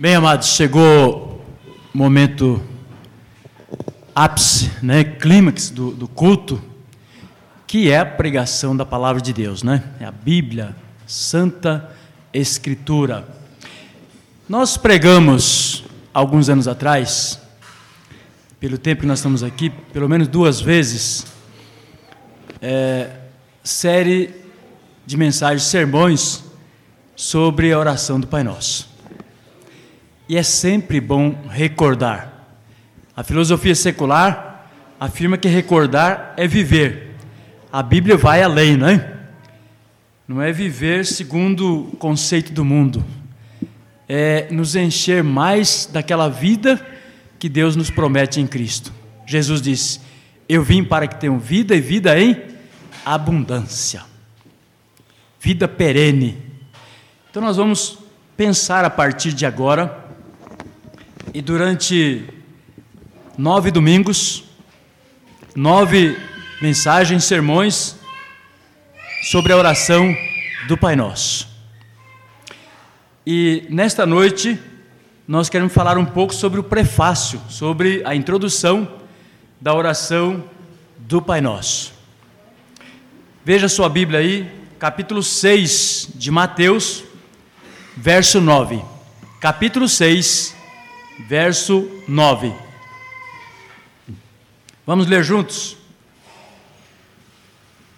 Bem, amados, chegou o momento ápice, né, clímax do, do culto, que é a pregação da palavra de Deus, né? É a Bíblia, Santa Escritura. Nós pregamos alguns anos atrás, pelo tempo que nós estamos aqui, pelo menos duas vezes, é, série de mensagens, sermões sobre a oração do Pai Nosso. E é sempre bom recordar. A filosofia secular afirma que recordar é viver. A Bíblia vai além, não é? Não é viver segundo o conceito do mundo. É nos encher mais daquela vida que Deus nos promete em Cristo. Jesus disse: Eu vim para que tenham vida e vida em abundância. Vida perene. Então nós vamos pensar a partir de agora e durante nove domingos, nove mensagens, sermões sobre a oração do Pai Nosso. E nesta noite nós queremos falar um pouco sobre o prefácio, sobre a introdução da oração do Pai Nosso. Veja sua Bíblia aí, capítulo 6 de Mateus, verso 9. Capítulo 6, verso 9. Vamos ler juntos?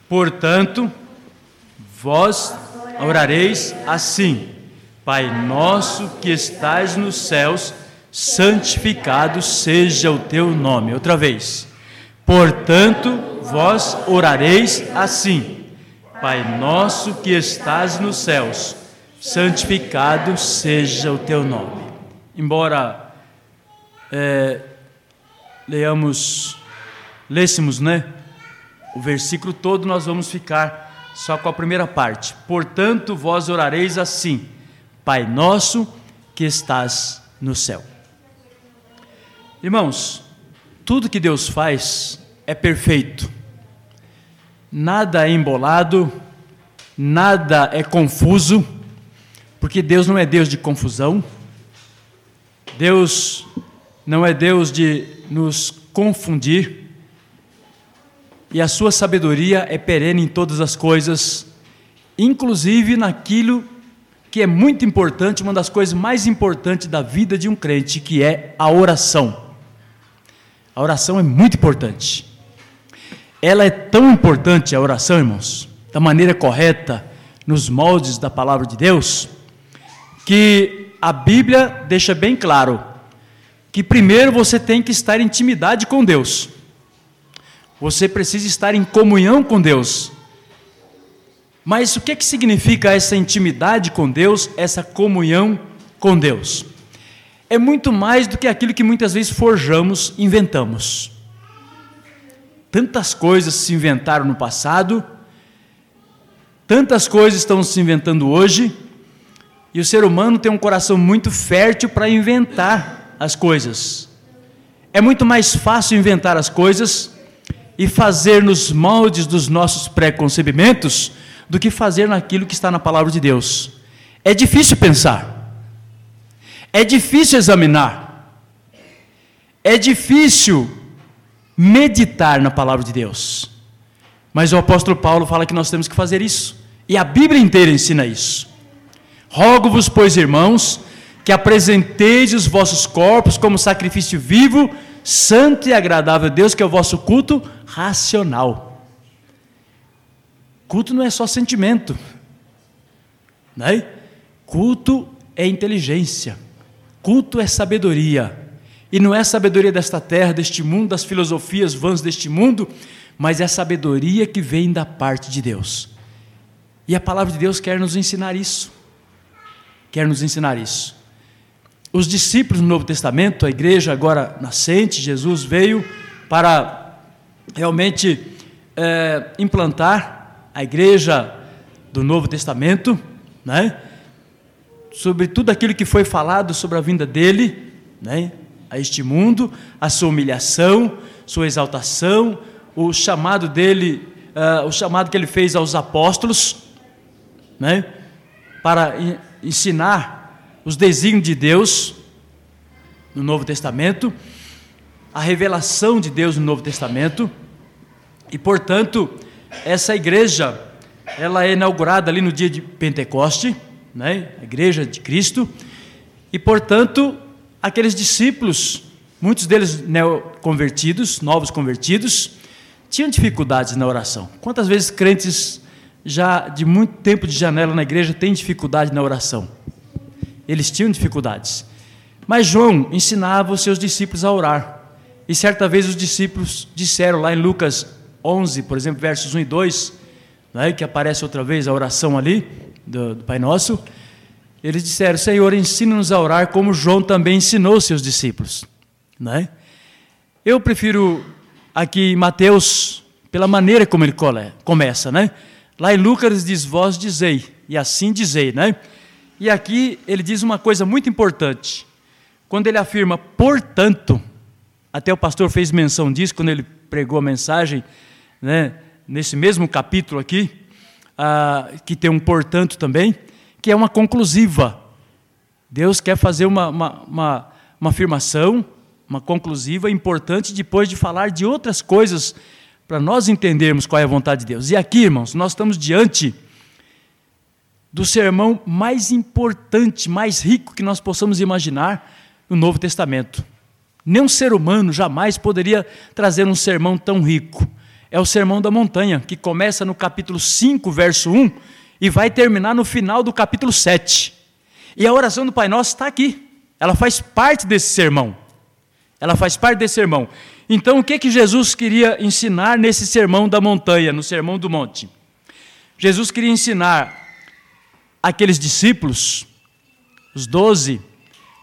Portanto, vós orareis assim: Pai nosso que estais nos céus, santificado seja o teu nome. Outra vez. Portanto, vós orareis assim: Pai nosso que estás nos céus, santificado seja o teu nome. Embora é, leamos, lêssemos, né? O versículo todo, nós vamos ficar só com a primeira parte. Portanto, vós orareis assim: Pai nosso que estás no céu. Irmãos, tudo que Deus faz é perfeito. Nada é embolado, nada é confuso, porque Deus não é Deus de confusão. Deus não é Deus de nos confundir, e a sua sabedoria é perene em todas as coisas, inclusive naquilo que é muito importante, uma das coisas mais importantes da vida de um crente, que é a oração. A oração é muito importante. Ela é tão importante, a oração, irmãos, da maneira correta, nos moldes da palavra de Deus, que a Bíblia deixa bem claro que primeiro você tem que estar em intimidade com Deus. Você precisa estar em comunhão com Deus. Mas o que, que significa essa intimidade com Deus, essa comunhão com Deus? É muito mais do que aquilo que muitas vezes forjamos, inventamos. Tantas coisas se inventaram no passado, tantas coisas estão se inventando hoje, e o ser humano tem um coração muito fértil para inventar as coisas. É muito mais fácil inventar as coisas e fazer nos moldes dos nossos preconcebimentos do que fazer naquilo que está na palavra de Deus. É difícil pensar. É difícil examinar. É difícil meditar na palavra de Deus. Mas o apóstolo Paulo fala que nós temos que fazer isso. E a Bíblia inteira ensina isso. Rogo-vos, pois, irmãos, que apresenteis os vossos corpos como sacrifício vivo, santo e agradável a Deus, que é o vosso culto racional. Culto não é só sentimento, né? Culto é inteligência, culto é sabedoria, e não é sabedoria desta terra, deste mundo, das filosofias vãs deste mundo, mas é sabedoria que vem da parte de Deus. E a palavra de Deus quer nos ensinar isso. Quer nos ensinar isso. Os discípulos no Novo Testamento, a igreja agora nascente, Jesus veio para realmente é, implantar a igreja do Novo Testamento, né? sobre tudo aquilo que foi falado sobre a vinda dele, né? a este mundo, a sua humilhação, sua exaltação, o chamado dele, uh, o chamado que ele fez aos apóstolos, né? para ensinar os desígnios de Deus no Novo Testamento, a revelação de Deus no Novo Testamento, e portanto, essa igreja, ela é inaugurada ali no dia de Pentecoste, né? a igreja de Cristo, e portanto, aqueles discípulos, muitos deles convertidos, novos convertidos, tinham dificuldades na oração. Quantas vezes crentes já de muito tempo de janela na igreja têm dificuldade na oração? Eles tinham dificuldades. Mas João ensinava os seus discípulos a orar. E certa vez os discípulos disseram lá em Lucas 11, por exemplo, versos 1 e 2, né, que aparece outra vez a oração ali do, do Pai Nosso, eles disseram: Senhor, ensina-nos a orar como João também ensinou seus discípulos. Né? Eu prefiro aqui Mateus, pela maneira como ele começa, né? Lá em Lucas diz: Vós dizei, e assim dizei, né? E aqui ele diz uma coisa muito importante. Quando ele afirma, portanto, até o pastor fez menção disso quando ele pregou a mensagem, né, nesse mesmo capítulo aqui, ah, que tem um portanto também, que é uma conclusiva. Deus quer fazer uma, uma, uma, uma afirmação, uma conclusiva importante, depois de falar de outras coisas, para nós entendermos qual é a vontade de Deus. E aqui, irmãos, nós estamos diante do sermão mais importante, mais rico que nós possamos imaginar no Novo Testamento. Nenhum ser humano jamais poderia trazer um sermão tão rico. É o sermão da montanha, que começa no capítulo 5, verso 1, e vai terminar no final do capítulo 7. E a oração do Pai Nosso está aqui. Ela faz parte desse sermão. Ela faz parte desse sermão. Então, o que, que Jesus queria ensinar nesse sermão da montanha, no sermão do monte? Jesus queria ensinar aqueles discípulos, os doze,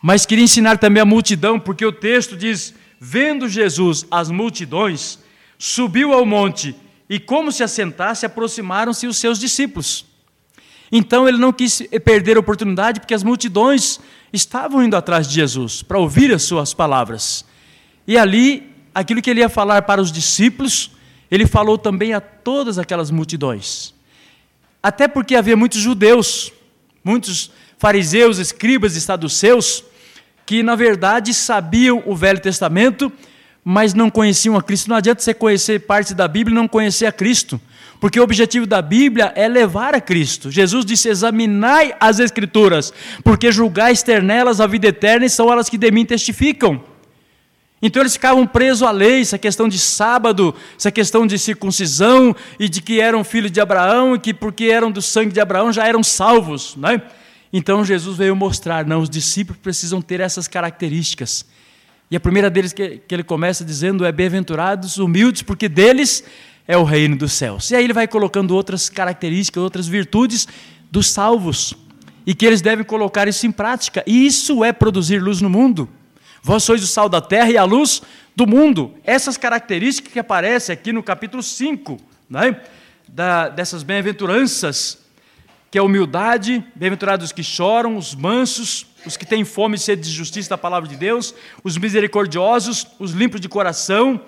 mas queria ensinar também a multidão, porque o texto diz: vendo Jesus as multidões, subiu ao monte e, como se assentasse, aproximaram-se os seus discípulos. Então ele não quis perder a oportunidade, porque as multidões estavam indo atrás de Jesus para ouvir as suas palavras. E ali, aquilo que ele ia falar para os discípulos, ele falou também a todas aquelas multidões. Até porque havia muitos judeus, muitos fariseus, escribas e saduceus, que na verdade sabiam o Velho Testamento, mas não conheciam a Cristo. Não adianta você conhecer parte da Bíblia e não conhecer a Cristo, porque o objetivo da Bíblia é levar a Cristo. Jesus disse: examinai as Escrituras, porque julgais ter nelas a vida eterna e são elas que de mim testificam. Então eles ficavam presos à lei, essa questão de sábado, essa questão de circuncisão e de que eram filhos de Abraão e que porque eram do sangue de Abraão já eram salvos, não é? Então Jesus veio mostrar, não, os discípulos precisam ter essas características. E a primeira deles que, que ele começa dizendo é bem-aventurados, humildes, porque deles é o reino dos céus. E aí ele vai colocando outras características, outras virtudes dos salvos, e que eles devem colocar isso em prática. E isso é produzir luz no mundo. Vós sois o sal da terra e a luz do mundo. Essas características que aparecem aqui no capítulo 5, né? da, dessas bem-aventuranças que é a humildade, bem-aventurados os que choram, os mansos, os que têm fome e sede de justiça da palavra de Deus, os misericordiosos, os limpos de coração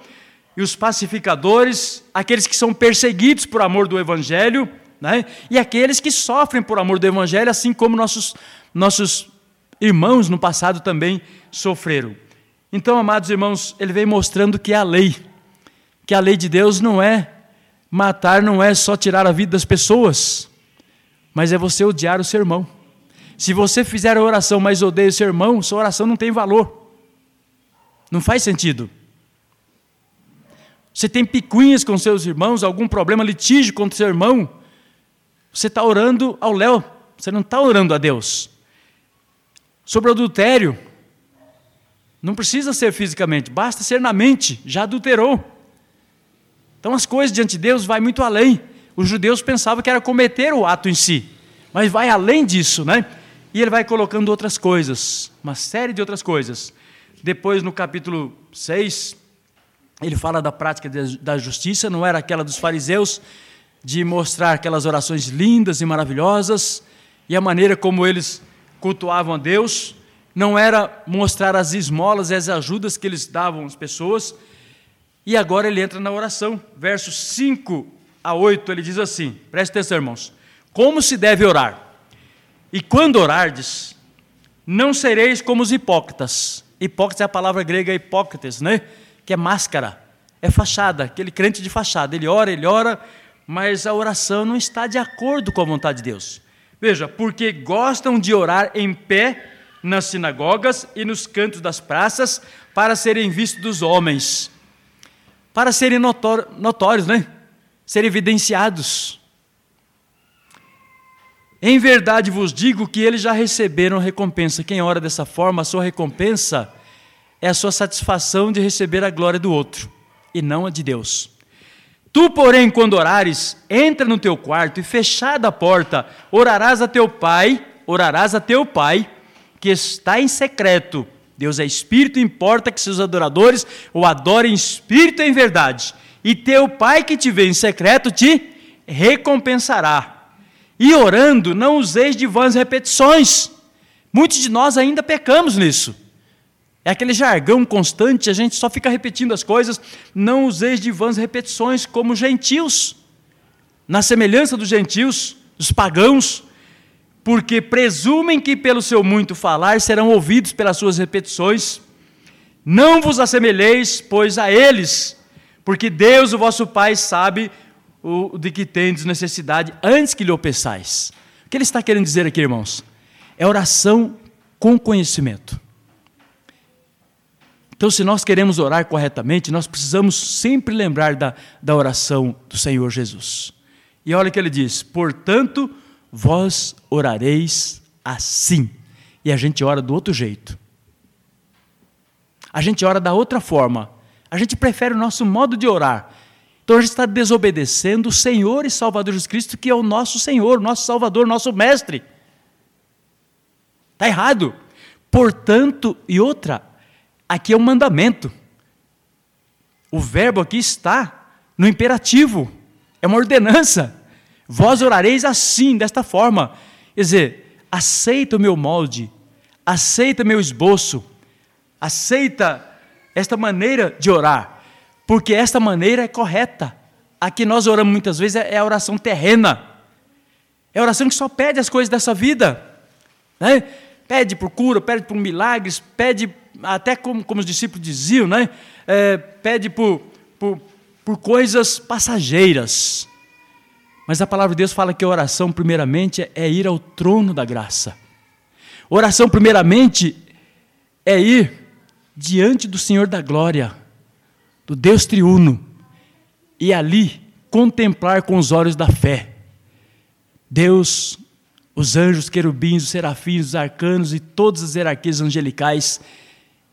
e os pacificadores, aqueles que são perseguidos por amor do Evangelho, né? e aqueles que sofrem por amor do Evangelho, assim como nossos, nossos irmãos no passado também sofreram. Então, amados irmãos, ele vem mostrando que a lei, que a lei de Deus não é matar, não é só tirar a vida das pessoas, mas é você odiar o seu irmão. Se você fizer a oração, mas odeia o seu irmão, sua oração não tem valor. Não faz sentido. Você tem picuinhas com seus irmãos, algum problema, litígio contra seu irmão, você está orando ao Léo, você não está orando a Deus. Sobre adultério, não precisa ser fisicamente, basta ser na mente, já adulterou. Então as coisas diante de Deus vai muito além os judeus pensavam que era cometer o ato em si, mas vai além disso, né? E ele vai colocando outras coisas, uma série de outras coisas. Depois, no capítulo 6, ele fala da prática da justiça, não era aquela dos fariseus, de mostrar aquelas orações lindas e maravilhosas, e a maneira como eles cultuavam a Deus, não era mostrar as esmolas e as ajudas que eles davam às pessoas, e agora ele entra na oração, versos 5 a 8, ele diz assim: preste atenção, irmãos. Como se deve orar? E quando orardes, Não sereis como os hipócritas. Hipócritas é a palavra grega hipócritas, né? Que é máscara, é fachada, aquele crente de fachada. Ele ora, ele ora, mas a oração não está de acordo com a vontade de Deus. Veja, porque gostam de orar em pé nas sinagogas e nos cantos das praças para serem vistos dos homens, para serem notórios, né? Serem evidenciados. Em verdade vos digo que eles já receberam recompensa. Quem ora dessa forma, a sua recompensa é a sua satisfação de receber a glória do outro e não a de Deus. Tu, porém, quando orares, entra no teu quarto e fechada a porta, orarás a teu pai, orarás a teu pai, que está em secreto. Deus é espírito, importa que seus adoradores o adorem em espírito em verdade. E teu pai que te vê em secreto te recompensará. E orando, não useis de vãs repetições. Muitos de nós ainda pecamos nisso. É aquele jargão constante, a gente só fica repetindo as coisas. Não useis de vãs repetições como gentios, na semelhança dos gentios, dos pagãos, porque presumem que pelo seu muito falar serão ouvidos pelas suas repetições. Não vos assemelheis, pois, a eles, porque Deus, o vosso Pai, sabe o, de que tendes necessidade antes que lhe o peçais. O que ele está querendo dizer aqui, irmãos? É oração com conhecimento. Então, se nós queremos orar corretamente, nós precisamos sempre lembrar da, da oração do Senhor Jesus. E olha o que ele diz: portanto, vós orareis assim. E a gente ora do outro jeito. A gente ora da outra forma. A gente prefere o nosso modo de orar. Então a gente está desobedecendo o Senhor e Salvador Jesus Cristo, que é o nosso Senhor, nosso Salvador, nosso Mestre. Está errado. Portanto, e outra, aqui é um mandamento. O verbo aqui está no imperativo, é uma ordenança. Vós orareis assim, desta forma. Quer dizer, aceita o meu molde, aceita meu esboço, aceita esta maneira de orar porque esta maneira é correta. A que nós oramos muitas vezes é a oração terrena. É a oração que só pede as coisas dessa vida. Né? Pede por cura, pede por milagres, pede, até como, como os discípulos diziam, né? É, pede por, por, por coisas passageiras. Mas a palavra de Deus fala que a oração, primeiramente, é ir ao trono da graça. Oração, primeiramente, é ir diante do Senhor da glória do Deus triuno, e ali contemplar com os olhos da fé Deus, os anjos, querubins, os serafins, os arcanos e todas as hierarquias angelicais,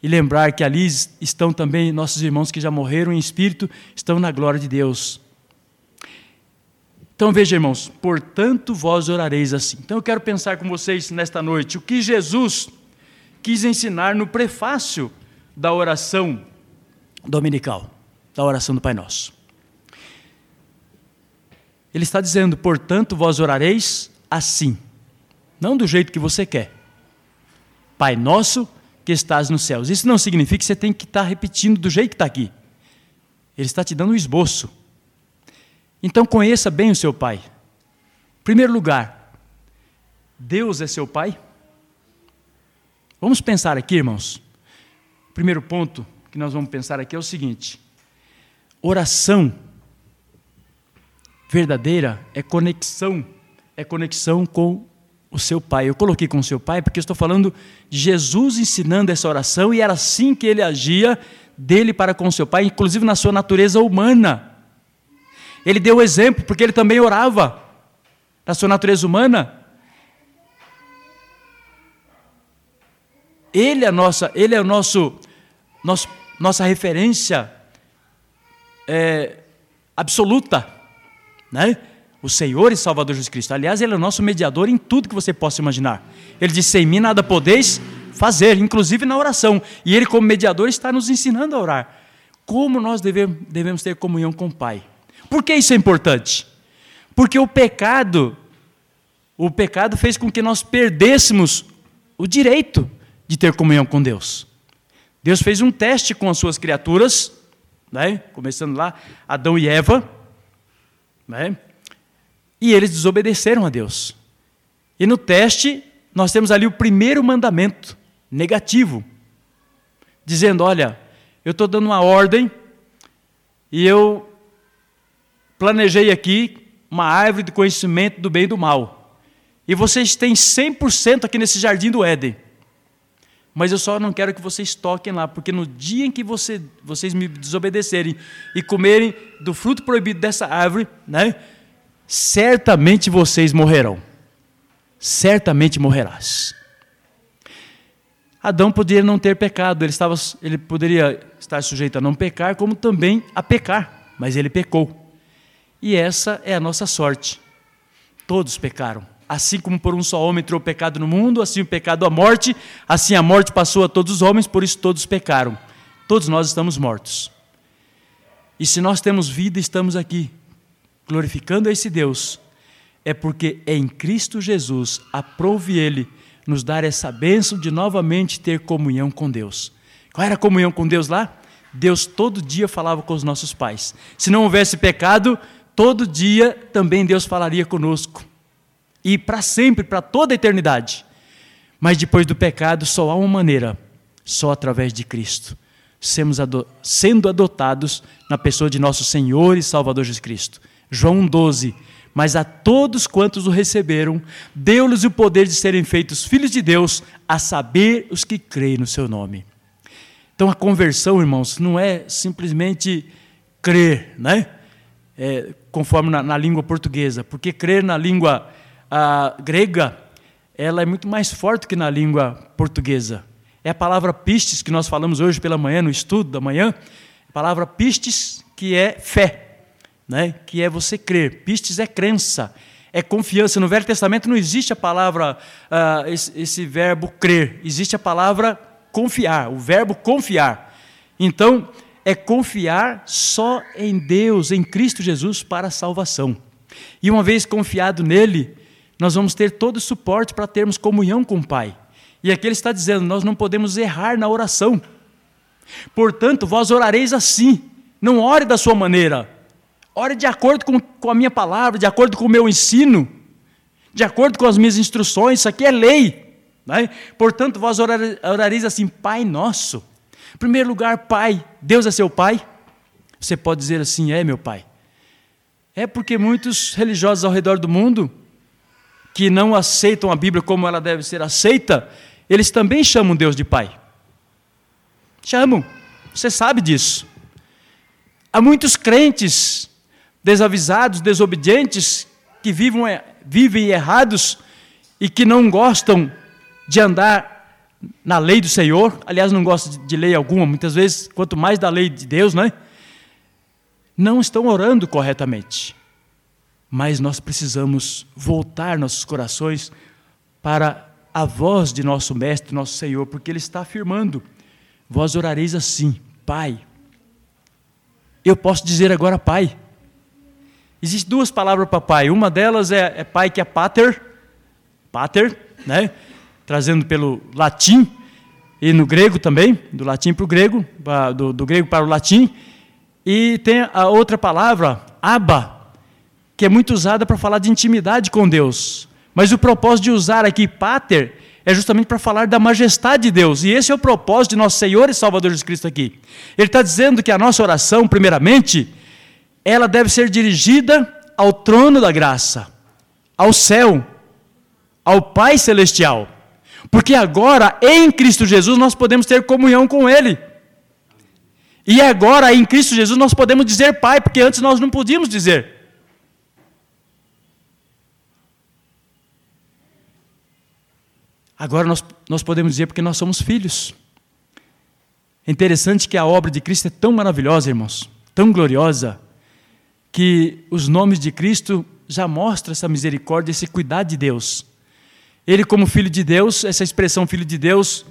e lembrar que ali estão também nossos irmãos que já morreram em espírito, estão na glória de Deus. Então veja, irmãos, portanto vós orareis assim. Então eu quero pensar com vocês nesta noite o que Jesus quis ensinar no prefácio da oração dominical, da oração do Pai Nosso. Ele está dizendo, portanto, vós orareis assim, não do jeito que você quer. Pai Nosso que estás nos céus. Isso não significa que você tem que estar repetindo do jeito que está aqui. Ele está te dando um esboço. Então conheça bem o seu Pai. Primeiro lugar, Deus é seu Pai? Vamos pensar aqui, irmãos. Primeiro ponto, que nós vamos pensar aqui é o seguinte: oração verdadeira é conexão, é conexão com o seu pai. Eu coloquei com o seu pai porque estou falando de Jesus ensinando essa oração e era assim que ele agia dele para com o seu pai, inclusive na sua natureza humana. Ele deu o exemplo porque ele também orava na sua natureza humana. Ele é nossa, ele é o nosso nosso nossa referência é, absoluta, né? O Senhor e Salvador Jesus Cristo. Aliás, Ele é o nosso mediador em tudo que você possa imaginar. Ele disse: sem mim nada podeis fazer, inclusive na oração. E Ele, como mediador, está nos ensinando a orar. Como nós devemos, devemos ter comunhão com o Pai. Por que isso é importante? Porque o pecado, o pecado fez com que nós perdêssemos o direito de ter comunhão com Deus. Deus fez um teste com as suas criaturas, né? começando lá, Adão e Eva, né? e eles desobedeceram a Deus. E no teste, nós temos ali o primeiro mandamento, negativo, dizendo: olha, eu estou dando uma ordem e eu planejei aqui uma árvore de conhecimento do bem e do mal. E vocês têm 100% aqui nesse jardim do Éden. Mas eu só não quero que vocês toquem lá, porque no dia em que você, vocês me desobedecerem e comerem do fruto proibido dessa árvore, né, certamente vocês morrerão. Certamente morrerás. Adão poderia não ter pecado, ele, estava, ele poderia estar sujeito a não pecar, como também a pecar, mas ele pecou. E essa é a nossa sorte. Todos pecaram. Assim como por um só homem entrou o pecado no mundo, assim o pecado a morte, assim a morte passou a todos os homens, por isso todos pecaram. Todos nós estamos mortos. E se nós temos vida, estamos aqui, glorificando a esse Deus, é porque é em Cristo Jesus, aprove Ele nos dar essa bênção de novamente ter comunhão com Deus. Qual era a comunhão com Deus lá? Deus todo dia falava com os nossos pais. Se não houvesse pecado, todo dia também Deus falaria conosco. E para sempre, para toda a eternidade. Mas depois do pecado, só há uma maneira: só através de Cristo. sendo adotados na pessoa de nosso Senhor e Salvador Jesus Cristo. João 12 mas a todos quantos o receberam, deu-lhes o poder de serem feitos filhos de Deus, a saber os que creem no seu nome. Então a conversão, irmãos, não é simplesmente crer, né? É, conforme na, na, língua portuguesa, porque crer na língua grega, ela é muito mais forte que na língua portuguesa. É a palavra pistes que nós falamos hoje pela manhã, no estudo da manhã, a palavra pistes, que é fé né? que é você crer. Pistes é crença, é confiança. No Velho Testamento não existe a palavra, uh, esse, esse verbo crer, existe a palavra confiar, o verbo confiar. Então, é confiar só em Deus, em Cristo Jesus, para a salvação. E uma vez confiado nele, nós vamos ter todo o suporte para termos comunhão com o Pai. E aqui ele está dizendo: nós não podemos errar na oração. Portanto, vós orareis assim, não ore da sua maneira, Ore de acordo com, com a minha palavra, de acordo com o meu ensino, de acordo com as minhas instruções, isso aqui é lei. Né? Portanto, vós orareis assim, Pai nosso. Em primeiro lugar, Pai, Deus é seu Pai? Você pode dizer assim, é meu Pai. É porque muitos religiosos ao redor do mundo, que não aceitam a Bíblia como ela deve ser aceita, eles também chamam Deus de Pai. Chamam, você sabe disso. Há muitos crentes desavisados, desobedientes, que vivem, vivem errados e que não gostam de andar na lei do Senhor, aliás, não gostam de lei alguma, muitas vezes, quanto mais da lei de Deus, né? Não estão orando corretamente. Mas nós precisamos voltar nossos corações para a voz de nosso Mestre, nosso Senhor, porque Ele está afirmando: Vós orareis assim, Pai. Eu posso dizer agora, Pai. Existem duas palavras para pai. Uma delas é, é pai que é pater, pater, né? Trazendo pelo latim, e no grego também, do latim para o grego, do, do grego para o latim. E tem a outra palavra, aba, que é muito usada para falar de intimidade com Deus. Mas o propósito de usar aqui pater é justamente para falar da majestade de Deus. E esse é o propósito de nosso Senhor e Salvador Jesus Cristo aqui. Ele está dizendo que a nossa oração, primeiramente, ela deve ser dirigida ao trono da graça, ao céu, ao Pai celestial. Porque agora, em Cristo Jesus, nós podemos ter comunhão com Ele. E agora, em Cristo Jesus, nós podemos dizer Pai, porque antes nós não podíamos dizer. Agora nós, nós podemos dizer porque nós somos filhos. É interessante que a obra de Cristo é tão maravilhosa, irmãos, tão gloriosa, que os nomes de Cristo já mostram essa misericórdia, esse cuidar de Deus. Ele, como filho de Deus, essa expressão filho de Deus,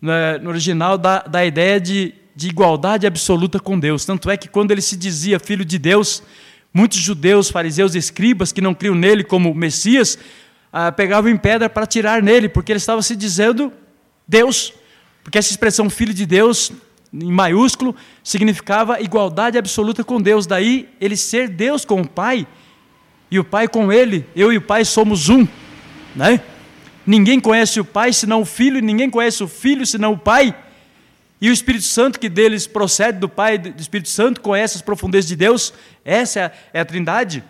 né, no original, dá, dá a ideia de, de igualdade absoluta com Deus. Tanto é que quando ele se dizia filho de Deus, muitos judeus, fariseus e escribas que não criam nele como Messias, ah, pegavam em pedra para tirar nele, porque ele estava se dizendo Deus. Porque essa expressão filho de Deus em maiúsculo, significava igualdade absoluta com Deus. Daí ele ser Deus com o Pai e o Pai com ele. Eu e o Pai somos um, né? Ninguém conhece o Pai senão o Filho, e ninguém conhece o Filho senão o Pai. E o Espírito Santo que deles procede do Pai do Espírito Santo conhece as profundezas de Deus. Essa é a, é a Trindade.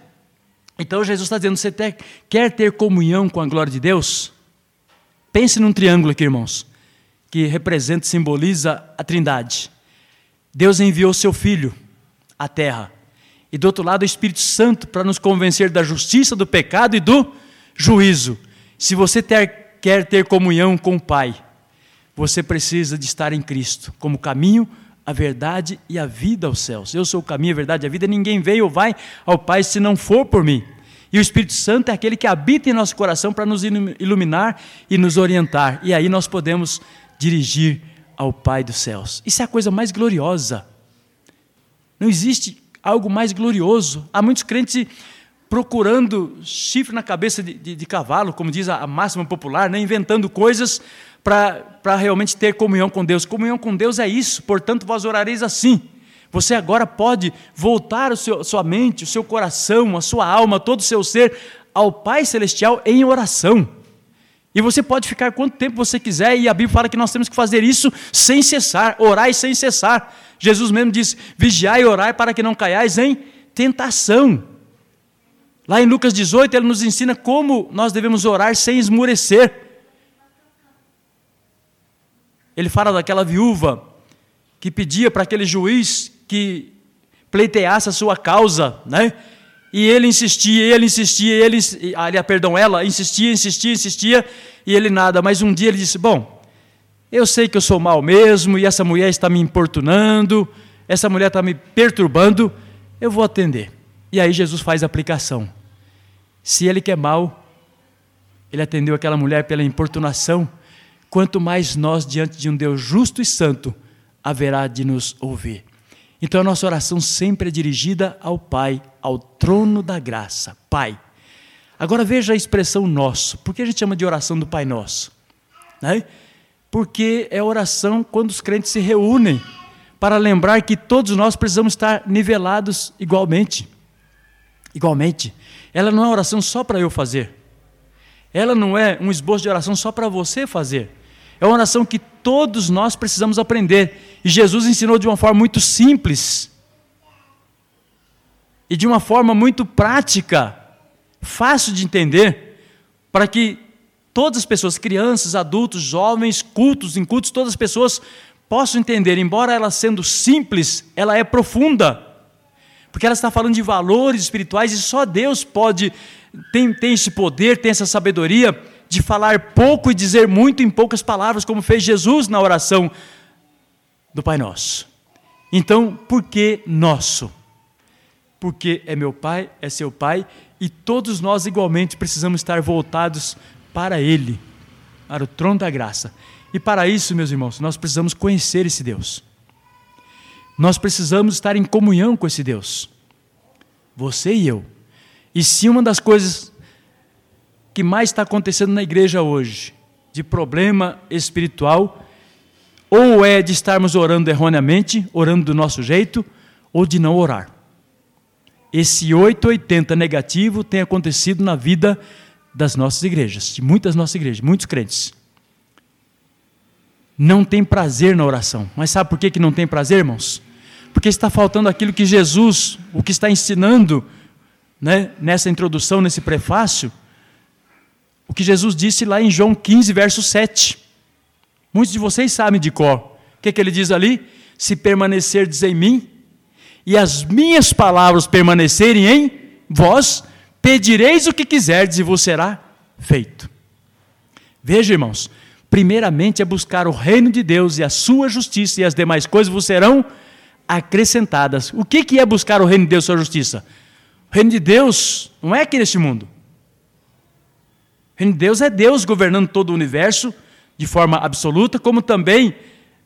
Então Jesus está dizendo: você quer ter comunhão com a glória de Deus? Pense num triângulo aqui, irmãos, que representa, simboliza a Trindade. Deus enviou seu Filho à terra. E do outro lado, o Espírito Santo para nos convencer da justiça, do pecado e do juízo. Se você ter, quer ter comunhão com o Pai, você precisa de estar em Cristo como caminho, a verdade e a vida aos céus. Eu sou o caminho, a verdade e a vida. Ninguém veio ou vai ao Pai se não for por mim. E o Espírito Santo é aquele que habita em nosso coração para nos iluminar e nos orientar. E aí nós podemos dirigir ao Pai dos céus. Isso é a coisa mais gloriosa. Não existe algo mais glorioso. Há muitos crentes procurando chifre na cabeça de, de, de cavalo, como diz a, a máxima popular, né? inventando coisas para realmente ter comunhão com Deus. Comunhão com Deus é isso, portanto, vós orareis assim. Você agora pode voltar a sua mente, o seu coração, a sua alma, todo o seu ser ao Pai Celestial em oração. E você pode ficar quanto tempo você quiser, e a Bíblia fala que nós temos que fazer isso sem cessar, orar e sem cessar. Jesus mesmo disse: vigiai e orai para que não caiais em tentação. Lá em Lucas 18, ele nos ensina como nós devemos orar sem esmurecer. Ele fala daquela viúva que pedia para aquele juiz que pleiteasse a sua causa, né? E ele insistia, ele insistia, ele, ali, perdão, ela insistia, insistia, insistia, e ele nada. Mas um dia ele disse: Bom, eu sei que eu sou mal mesmo, e essa mulher está me importunando, essa mulher está me perturbando, eu vou atender. E aí Jesus faz a aplicação. Se ele que é mal, ele atendeu aquela mulher pela importunação, quanto mais nós, diante de um Deus justo e santo, haverá de nos ouvir. Então a nossa oração sempre é dirigida ao Pai, ao trono da graça. Pai. Agora veja a expressão nosso. Por que a gente chama de oração do Pai Nosso? Né? Porque é oração quando os crentes se reúnem para lembrar que todos nós precisamos estar nivelados igualmente. Igualmente, ela não é oração só para eu fazer. Ela não é um esboço de oração só para você fazer. É uma oração que todos nós precisamos aprender. E Jesus ensinou de uma forma muito simples e de uma forma muito prática, fácil de entender, para que todas as pessoas, crianças, adultos, jovens, cultos, incultos, todas as pessoas possam entender, embora ela sendo simples, ela é profunda porque ela está falando de valores espirituais e só Deus pode, tem, tem esse poder, tem essa sabedoria de falar pouco e dizer muito em poucas palavras, como fez Jesus na oração do Pai Nosso. Então, por que nosso? Porque é meu Pai, é seu Pai, e todos nós igualmente precisamos estar voltados para Ele, para o trono da graça. E para isso, meus irmãos, nós precisamos conhecer esse Deus. Nós precisamos estar em comunhão com esse Deus. Você e eu. E se uma das coisas que mais está acontecendo na igreja hoje, de problema espiritual, ou é de estarmos orando erroneamente, orando do nosso jeito, ou de não orar. Esse 880 negativo tem acontecido na vida das nossas igrejas, de muitas nossas igrejas, muitos crentes. Não tem prazer na oração. Mas sabe por que, que não tem prazer, irmãos? Porque está faltando aquilo que Jesus, o que está ensinando né, nessa introdução, nesse prefácio, o que Jesus disse lá em João 15, verso 7. Muitos de vocês sabem de cor. O que, que ele diz ali? Se permanecerdes em mim e as minhas palavras permanecerem em vós, pedireis o que quiserdes e vos será feito. Veja, irmãos, primeiramente é buscar o reino de Deus e a sua justiça, e as demais coisas vos serão acrescentadas. O que é buscar o reino de Deus e a sua justiça? O reino de Deus não é aqui neste mundo. O reino de Deus é Deus governando todo o universo de forma absoluta, como também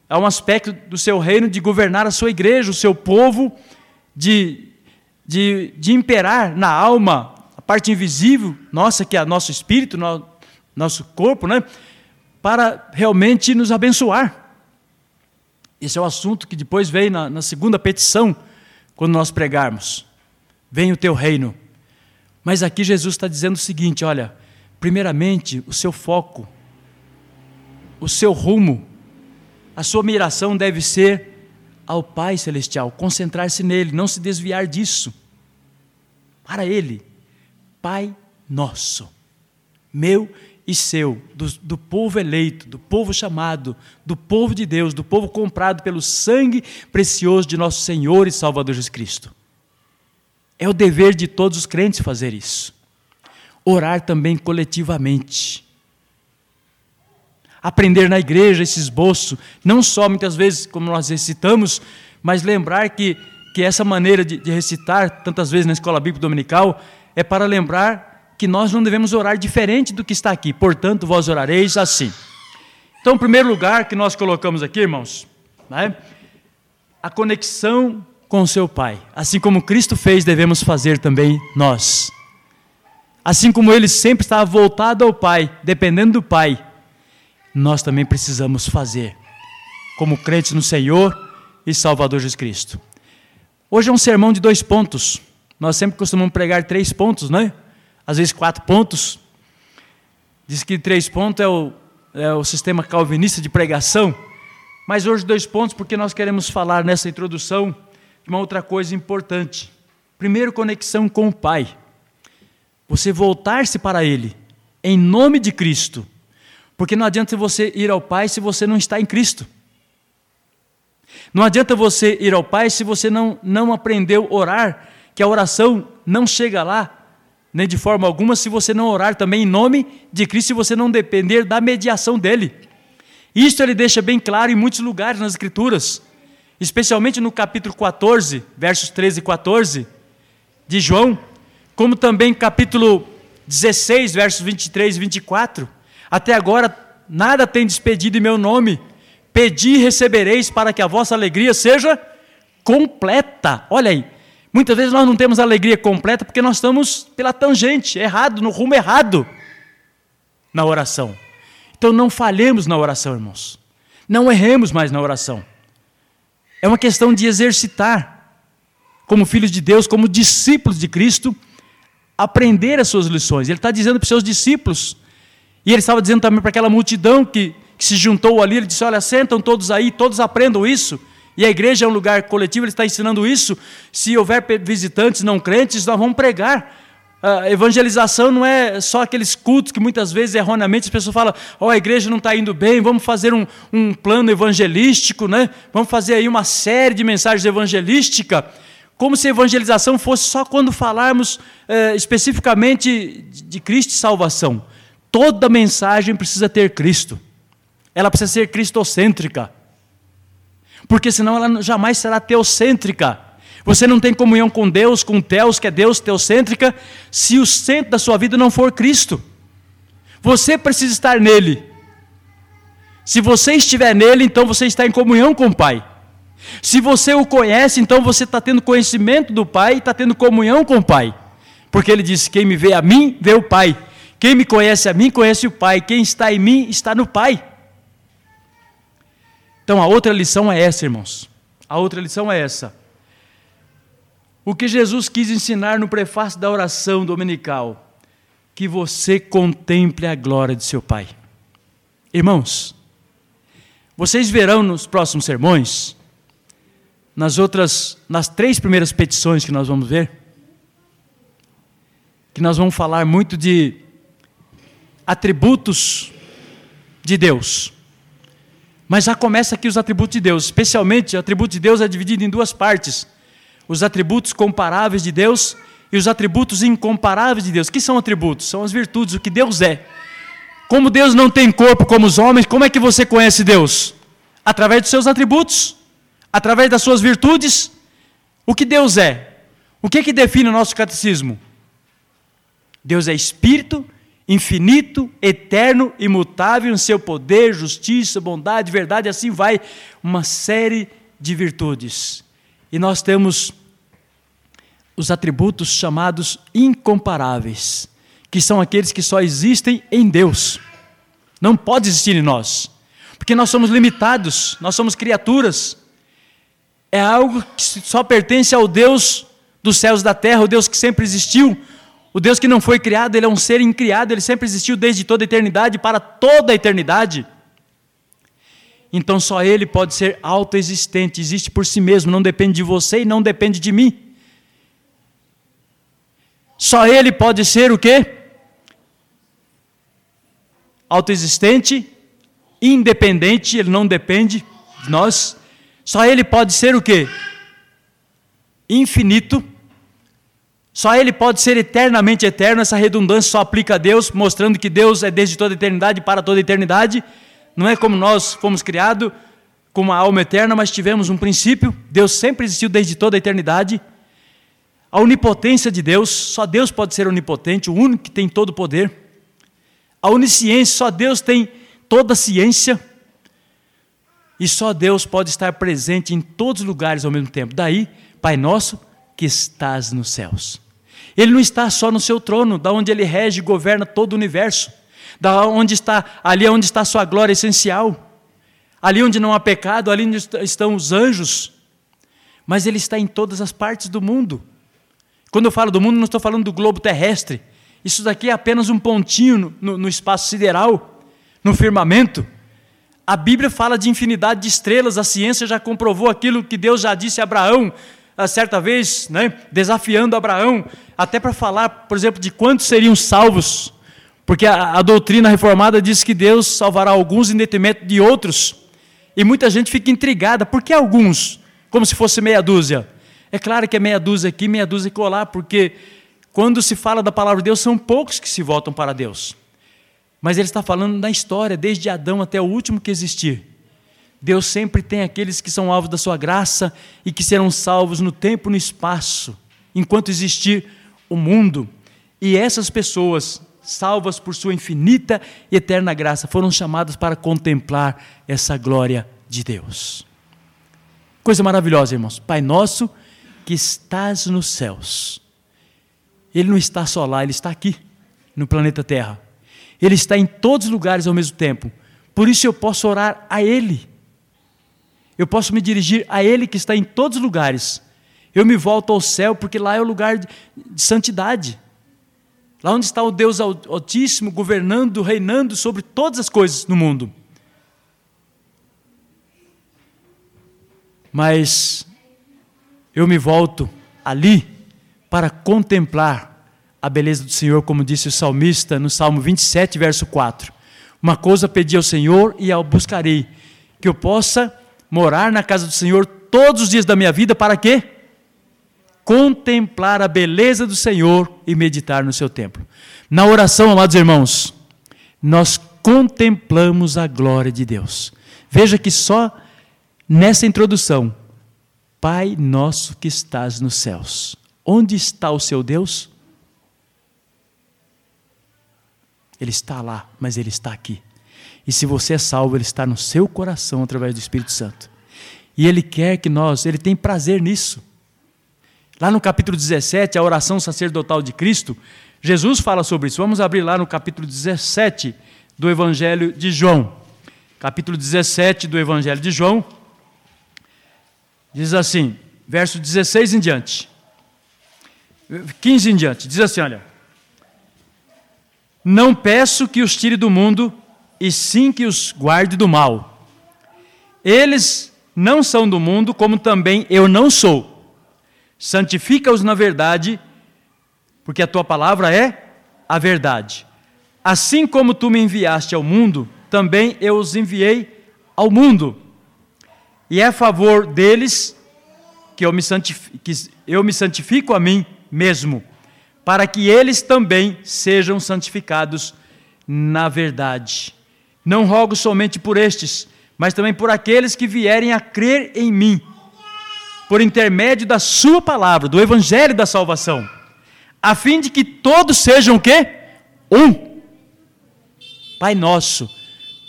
há um aspecto do seu reino de governar a sua igreja, o seu povo, de, de, de imperar na alma, a parte invisível, nossa, que é nosso espírito, no, nosso corpo, né? Para realmente nos abençoar. Esse é o assunto que depois vem na, na segunda petição, quando nós pregarmos: Vem o teu reino. Mas aqui Jesus está dizendo o seguinte: olha, primeiramente, o seu foco, o seu rumo, a sua miração deve ser ao Pai Celestial, concentrar-se nele, não se desviar disso. Para Ele, Pai nosso, meu e seu, do, do, povo eleito, do povo chamado, do povo de Deus, do povo comprado pelo sangue precioso de nosso Senhor e Salvador Jesus Cristo. É o dever de todos os crentes fazer isso. Orar também coletivamente. Aprender na igreja esse esboço, não só muitas vezes como nós recitamos, mas lembrar que, que essa maneira de, de recitar, tantas vezes na escola bíblica dominical, é para lembrar que nós não devemos orar diferente do que está aqui. Portanto, vós orareis assim. Então, o primeiro lugar que nós colocamos aqui, irmãos, né, a conexão com o seu Pai. Assim como Cristo fez, devemos fazer também nós. Assim como ele sempre estava voltado ao Pai, dependendo do Pai, nós também precisamos fazer, como crentes no Senhor e Salvador Jesus Cristo. Hoje é um sermão de dois pontos. Nós sempre costumamos pregar três pontos, não é? Às vezes quatro pontos. Diz que três pontos é o, é o sistema calvinista de pregação. Mas hoje dois pontos, porque nós queremos falar nessa introdução de uma outra coisa importante. Primeiro, conexão com o Pai. Você voltar-se para Ele, em nome de Cristo. Porque não adianta você ir ao Pai se você não está em Cristo. Não adianta você ir ao Pai se você não, não aprendeu a orar, que a oração não chega lá nem de forma alguma se você não orar também em nome de Cristo, se você não depender da mediação dele. Isto ele deixa bem claro em muitos lugares nas Escrituras, especialmente no capítulo 14, versos 13 e 14 de João, como também capítulo 16, versos 23 e 24. Até agora nada tem despedido em meu nome. Pedi e recebereis para que a vossa alegria seja completa. Olha aí, Muitas vezes nós não temos alegria completa porque nós estamos pela tangente, errado, no rumo errado na oração. Então não falhemos na oração, irmãos. Não erremos mais na oração. É uma questão de exercitar, como filhos de Deus, como discípulos de Cristo, aprender as suas lições. Ele está dizendo para os seus discípulos, e ele estava dizendo também para aquela multidão que, que se juntou ali, ele disse: Olha, sentam todos aí, todos aprendam isso. E a igreja é um lugar coletivo, ele está ensinando isso. Se houver visitantes não crentes, nós vamos pregar. A evangelização não é só aqueles cultos que muitas vezes erroneamente as pessoas falam: ó, oh, a igreja não está indo bem, vamos fazer um, um plano evangelístico, né? vamos fazer aí uma série de mensagens evangelísticas. Como se a evangelização fosse só quando falarmos eh, especificamente de Cristo e salvação. Toda mensagem precisa ter Cristo, ela precisa ser cristocêntrica porque senão ela jamais será teocêntrica. Você não tem comunhão com Deus, com Teos, que é Deus teocêntrica, se o centro da sua vida não for Cristo. Você precisa estar nele. Se você estiver nele, então você está em comunhão com o Pai. Se você o conhece, então você está tendo conhecimento do Pai e está tendo comunhão com o Pai. Porque ele disse: Quem me vê a mim, vê o Pai. Quem me conhece a mim, conhece o Pai. Quem está em mim, está no Pai. Então a outra lição é essa, irmãos. A outra lição é essa. O que Jesus quis ensinar no prefácio da oração dominical, que você contemple a glória de seu Pai. Irmãos, vocês verão nos próximos sermões, nas outras, nas três primeiras petições que nós vamos ver, que nós vamos falar muito de atributos de Deus. Mas já começa aqui os atributos de Deus, especialmente o atributo de Deus é dividido em duas partes: os atributos comparáveis de Deus e os atributos incomparáveis de Deus. O que são atributos? São as virtudes, o que Deus é. Como Deus não tem corpo como os homens, como é que você conhece Deus? Através dos seus atributos, através das suas virtudes. O que Deus é? O que, é que define o nosso catecismo? Deus é espírito, infinito, eterno, imutável em seu poder, justiça, bondade, verdade, assim vai, uma série de virtudes. E nós temos os atributos chamados incomparáveis, que são aqueles que só existem em Deus. Não pode existir em nós, porque nós somos limitados, nós somos criaturas. É algo que só pertence ao Deus dos céus da terra, o Deus que sempre existiu, O Deus que não foi criado, ele é um ser incriado, ele sempre existiu desde toda a eternidade para toda a eternidade. Então só ele pode ser autoexistente, existe por si mesmo, não depende de você e não depende de mim. Só ele pode ser o quê? Autoexistente, independente, ele não depende de nós. Só ele pode ser o quê? Infinito. Só ele pode ser eternamente eterno. Essa redundância só aplica a Deus, mostrando que Deus é desde toda a eternidade para toda a eternidade. Não é como nós fomos criados com uma alma eterna, mas tivemos um princípio. Deus sempre existiu desde toda a eternidade. A onipotência de Deus, só Deus pode ser onipotente, o único que tem todo o poder. A onisciência, só Deus tem toda a ciência. E só Deus pode estar presente em todos os lugares ao mesmo tempo. Daí, Pai nosso que estás nos céus. Ele não está só no seu trono, da onde ele rege e governa todo o universo, da onde está, ali é onde está a sua glória essencial, ali onde não há pecado, ali onde estão os anjos, mas ele está em todas as partes do mundo. Quando eu falo do mundo, não estou falando do globo terrestre. Isso daqui é apenas um pontinho no, no, no espaço sideral, no firmamento. A Bíblia fala de infinidade de estrelas, a ciência já comprovou aquilo que Deus já disse a Abraão, certa vez, né, desafiando Abraão, até para falar, por exemplo, de quantos seriam salvos, porque a, a, doutrina reformada diz que Deus salvará alguns em detrimento de outros, e muita gente fica intrigada, por que alguns? Como se fosse meia dúzia. É claro que é meia dúzia aqui, meia dúzia colar, porque quando se fala da palavra de Deus, são poucos que se voltam para Deus. Mas ele está falando da história, desde Adão até o último que existir. Deus sempre tem aqueles que são alvos da sua graça e que serão salvos no tempo e no espaço, enquanto existir o mundo. E essas pessoas, salvas por sua infinita e eterna graça, foram chamadas para contemplar essa glória de Deus. Coisa maravilhosa, irmãos. Pai nosso que estás nos céus. Ele não está só lá, ele está aqui, no planeta Terra. Ele está em todos os lugares ao mesmo tempo. Por isso eu posso orar a Ele. Eu posso me dirigir a Ele que está em todos os lugares. Eu me volto ao céu porque lá é o lugar de, de santidade. Lá onde está o Deus Altíssimo governando, reinando sobre todas as coisas no mundo. Mas eu me volto ali para contemplar a beleza do Senhor, como disse o salmista no Salmo 27, verso 4. Uma coisa pedi ao Senhor e ao buscarei, que eu possa morar na casa do Senhor todos os dias da minha vida, para quê? Contemplar a beleza do Senhor e meditar no seu templo. Na oração, amados irmãos, nós contemplamos a glória de Deus. Veja que só nessa introdução, Pai nosso que estás nos céus. Onde está o seu Deus? Ele está lá, mas ele está aqui. E se você é salvo, ele está no seu coração através do Espírito Santo. E ele quer que nós, ele tem prazer nisso. Lá no capítulo 17, a oração sacerdotal de Cristo, Jesus fala sobre isso. Vamos abrir lá no capítulo 17 do Evangelho de João. Capítulo 17 do Evangelho de João. Diz assim, verso 16 em diante. 15 em diante. Diz assim: olha. Não peço que os tire do mundo, e sim que os guarde do mal. Eles não são do mundo, como também eu não sou. Santifica-os na verdade, porque a tua palavra é a verdade. Assim como tu me enviaste ao mundo, também eu os enviei ao mundo. E é a favor deles que eu me santifico, eu me santifico a mim mesmo para que eles também sejam santificados na verdade. Não rogo somente por estes, mas também por aqueles que vierem a crer em mim, por intermédio da sua palavra, do evangelho da salvação, a fim de que todos sejam o quê? Um. Pai nosso,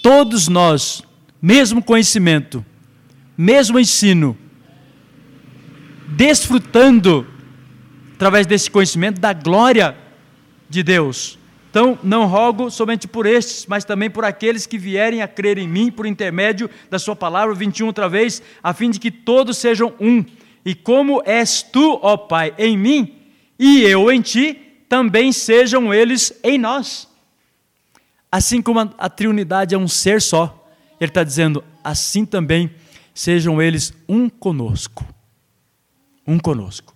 todos nós, mesmo conhecimento, mesmo ensino, desfrutando através desse conhecimento da glória de Deus. Então, não rogo somente por estes, mas também por aqueles que vierem a crer em mim por intermédio da Sua palavra, 21 outra vez, a fim de que todos sejam um. E como és tu, ó Pai, em mim, e eu em ti, também sejam eles em nós. Assim como a, triunidade é um ser só, ele está dizendo, assim também sejam eles um conosco. Um conosco.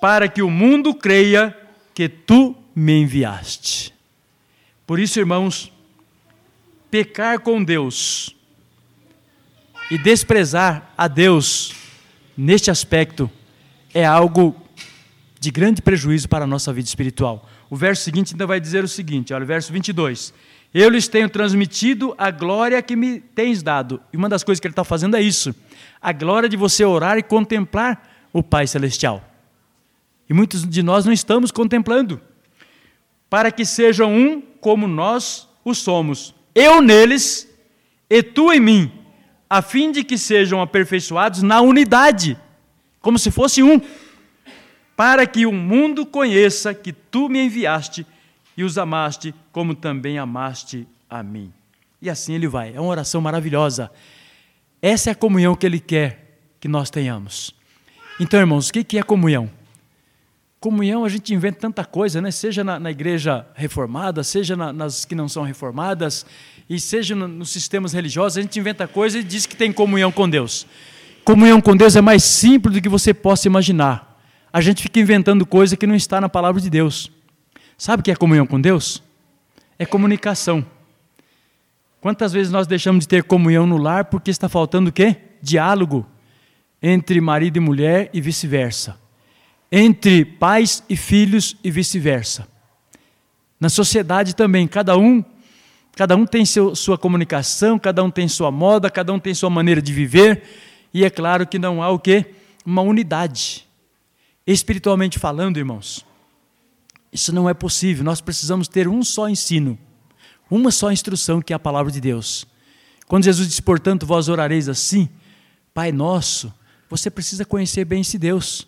Para que o mundo creia que tu me enviaste. Por isso, irmãos, pecar com Deus e desprezar a Deus neste aspecto é algo de grande prejuízo para a nossa vida espiritual. O verso seguinte ainda vai dizer o seguinte, olha, verso 22. Eu lhes tenho transmitido a glória que me tens dado. E uma das coisas que ele está fazendo é isso: a glória de você orar e contemplar o Pai Celestial. E muitos de nós não estamos contemplando. Para que sejam um como nós o somos. Eu neles e tu em mim, a fim de que sejam aperfeiçoados na unidade, como se fosse um, para que o mundo conheça que tu me enviaste e os amaste, como também amaste a mim. E assim ele vai. É uma oração maravilhosa. Essa é a comunhão que ele quer que nós tenhamos. Então, irmãos, o que é comunhão? Comunhão, a gente inventa tanta coisa, né? seja na, na igreja reformada, seja na, nas que não são reformadas, e seja no, nos sistemas religiosos, a gente inventa coisa e diz que tem comunhão com Deus. Comunhão com Deus é mais simples do que você possa imaginar. A gente fica inventando coisa que não está na palavra de Deus. Sabe o que é comunhão com Deus? É comunicação. Quantas vezes nós deixamos de ter comunhão no lar porque está faltando o quê? Diálogo entre marido e mulher e vice-versa entre pais e filhos e vice-versa. Na sociedade também, cada um, cada um tem seu, sua comunicação, cada um tem sua moda, cada um tem sua maneira de viver, e é claro que não há o quê? Uma unidade. Espiritualmente falando, irmãos, isso não é possível. Nós precisamos ter um só ensino, uma só instrução, que é a palavra de Deus. Quando Jesus disse, portanto, vós orareis assim, Pai nosso, você precisa conhecer bem esse Deus.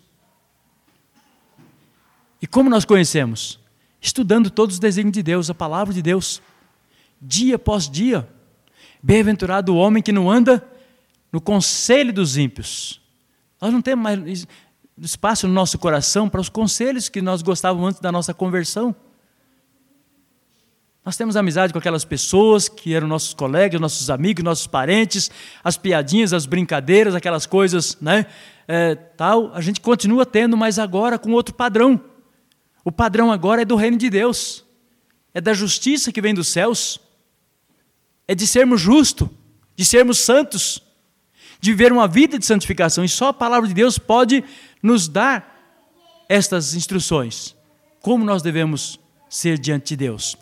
E como nós conhecemos? Estudando todos os desígnios de Deus, a palavra de Deus, dia após dia. Bem-aventurado o homem que não anda no conselho dos ímpios. Nós não temos mais espaço no nosso coração para os conselhos que nós gostávamos antes da nossa conversão. Nós temos amizade com aquelas pessoas que eram nossos colegas, nossos amigos, nossos parentes, as piadinhas, as brincadeiras, aquelas coisas, né? É, tal. A gente continua tendo, mas agora com outro padrão. O padrão agora é do reino de Deus, é da justiça que vem dos céus, é de sermos justos, de sermos santos, de viver uma vida de santificação, e só a palavra de Deus pode nos dar estas instruções, como nós devemos ser diante de Deus.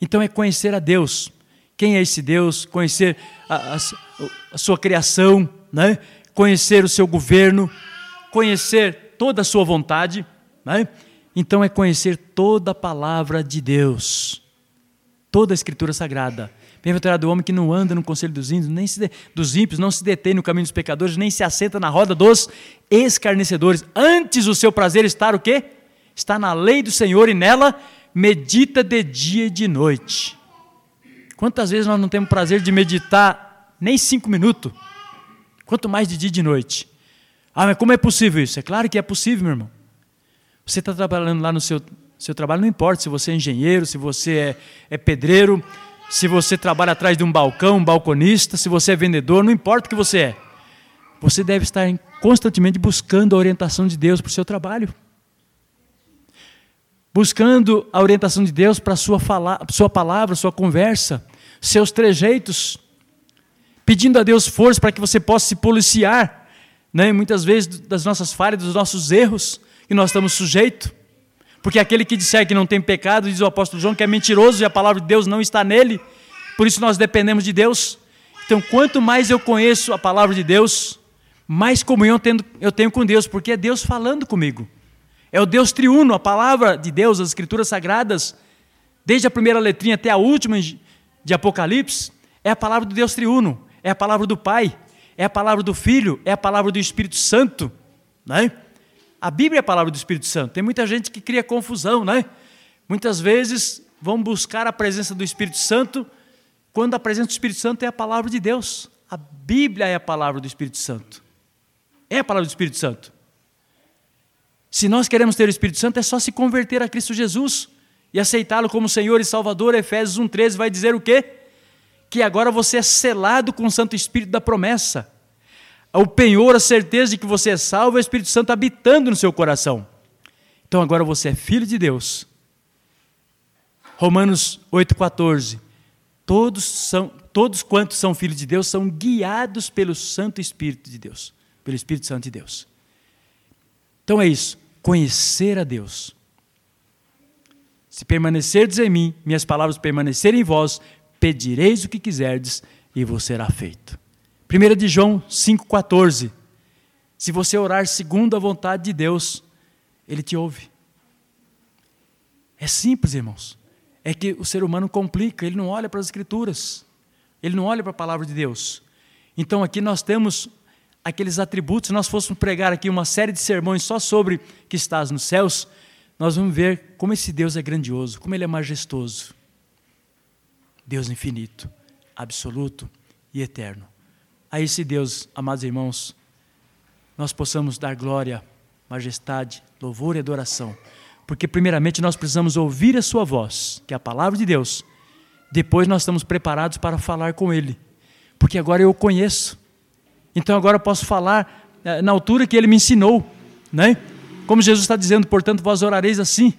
Então é conhecer a Deus, quem é esse Deus, conhecer a, a, a sua criação, né? conhecer o seu governo, conhecer toda a sua vontade, né? Então é conhecer toda a palavra de Deus, toda a escritura sagrada. Bem-aventurado o homem que não anda no conselho dos ímpios, nem de, dos ímpios, não se detém no caminho dos pecadores, nem se assenta na roda dos escarnecedores. Antes o seu prazer está o quê? Está na lei do Senhor e nela medita de dia e de noite. Quantas vezes nós não temos prazer de meditar nem cinco minutos? Quanto mais de dia e de noite. Ah, mas como é possível isso? É claro que é possível, meu irmão. Você está trabalhando lá no seu, seu trabalho, não importa se você é engenheiro, se você é, é pedreiro, se você trabalha atrás de um balcão, um balconista, se você é vendedor, não importa o que você é. Você deve estar constantemente buscando a orientação de Deus para o seu trabalho. Buscando a orientação de Deus para a sua, sua palavra, sua conversa, seus trejeitos. Pedindo a Deus força para que você possa se policiar, né, muitas vezes das nossas falhas, dos nossos erros e nós estamos sujeitos. Porque aquele que disser que não tem pecado, diz o apóstolo João, que é mentiroso e a palavra de Deus não está nele. Por isso nós dependemos de Deus. Então, quanto mais eu conheço a palavra de Deus, mais comunhão eu tenho com Deus, porque é Deus falando comigo. É o Deus triuno, a palavra de Deus, as escrituras sagradas, desde a primeira letrinha até a última de Apocalipse, é a palavra do Deus triuno, é a palavra do Pai, é a palavra do Filho, é a palavra do Espírito Santo, não é? A Bíblia é a palavra do Espírito Santo. Tem muita gente que cria confusão, né? Muitas vezes vão buscar a presença do Espírito Santo quando a presença do Espírito Santo é a palavra de Deus. A Bíblia é a palavra do Espírito Santo. É a palavra do Espírito Santo. Se nós queremos ter o Espírito Santo, é só se converter a Cristo Jesus e aceitá-lo como Senhor e Salvador. Efésios 1,13 vai dizer o quê? Que agora você é selado com o Santo Espírito da promessa. O penhor, a certeza de que você é salvo, é o Espírito Santo habitando no seu coração. Então agora você é filho de Deus. Romanos 8,14. Todos, são, todos quantos são filhos de Deus são guiados pelo Santo Espírito de Deus, pelo Espírito Santo de Deus. Então é isso, conhecer a Deus. Se permanecerdes em mim, minhas palavras permanecerem em vós, pedireis o que quiserdes e vos será feito. 1 de João 5,14. Se você orar segundo a vontade de Deus, Ele te ouve. É simples, irmãos é que o ser humano complica, ele não olha para as Escrituras, ele não olha para a palavra de Deus. Então aqui nós temos aqueles atributos, se nós fôssemos pregar aqui uma série de sermões só sobre que estás nos céus, nós vamos ver como esse Deus é grandioso, como ele é majestoso. Deus infinito, absoluto e eterno. A esse Deus, amados irmãos, nós possamos dar glória, majestade, louvor e adoração. Porque, primeiramente, nós precisamos ouvir a Sua voz, que é a palavra de Deus. Depois, nós estamos preparados para falar com Ele. Porque agora eu o conheço. Então, agora eu posso falar eh, na altura que Ele me ensinou. Né? Como Jesus está dizendo, portanto, vós orareis assim.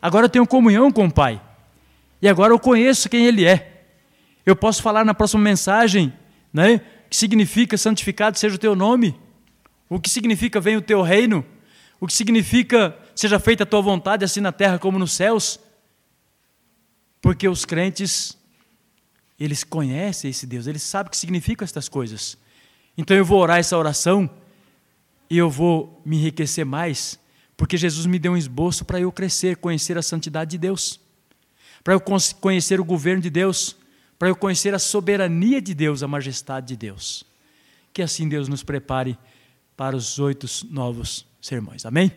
Agora eu tenho comunhão com o Pai. E agora eu conheço quem Ele é. Eu posso falar na próxima mensagem, né? Que significa santificado seja o teu nome, o que significa venha o teu reino, o que significa seja feita a tua vontade, assim na terra como nos céus. Porque os crentes, eles conhecem esse Deus, eles sabem o que significam estas coisas. Então eu vou orar essa oração e eu vou me enriquecer mais, porque Jesus me deu um esboço para eu crescer, conhecer a santidade de Deus, para eu conhecer o governo de Deus, para eu conhecer a soberania de Deus, a majestade de Deus. Que assim Deus nos prepare para os oito novos sermões. Amém?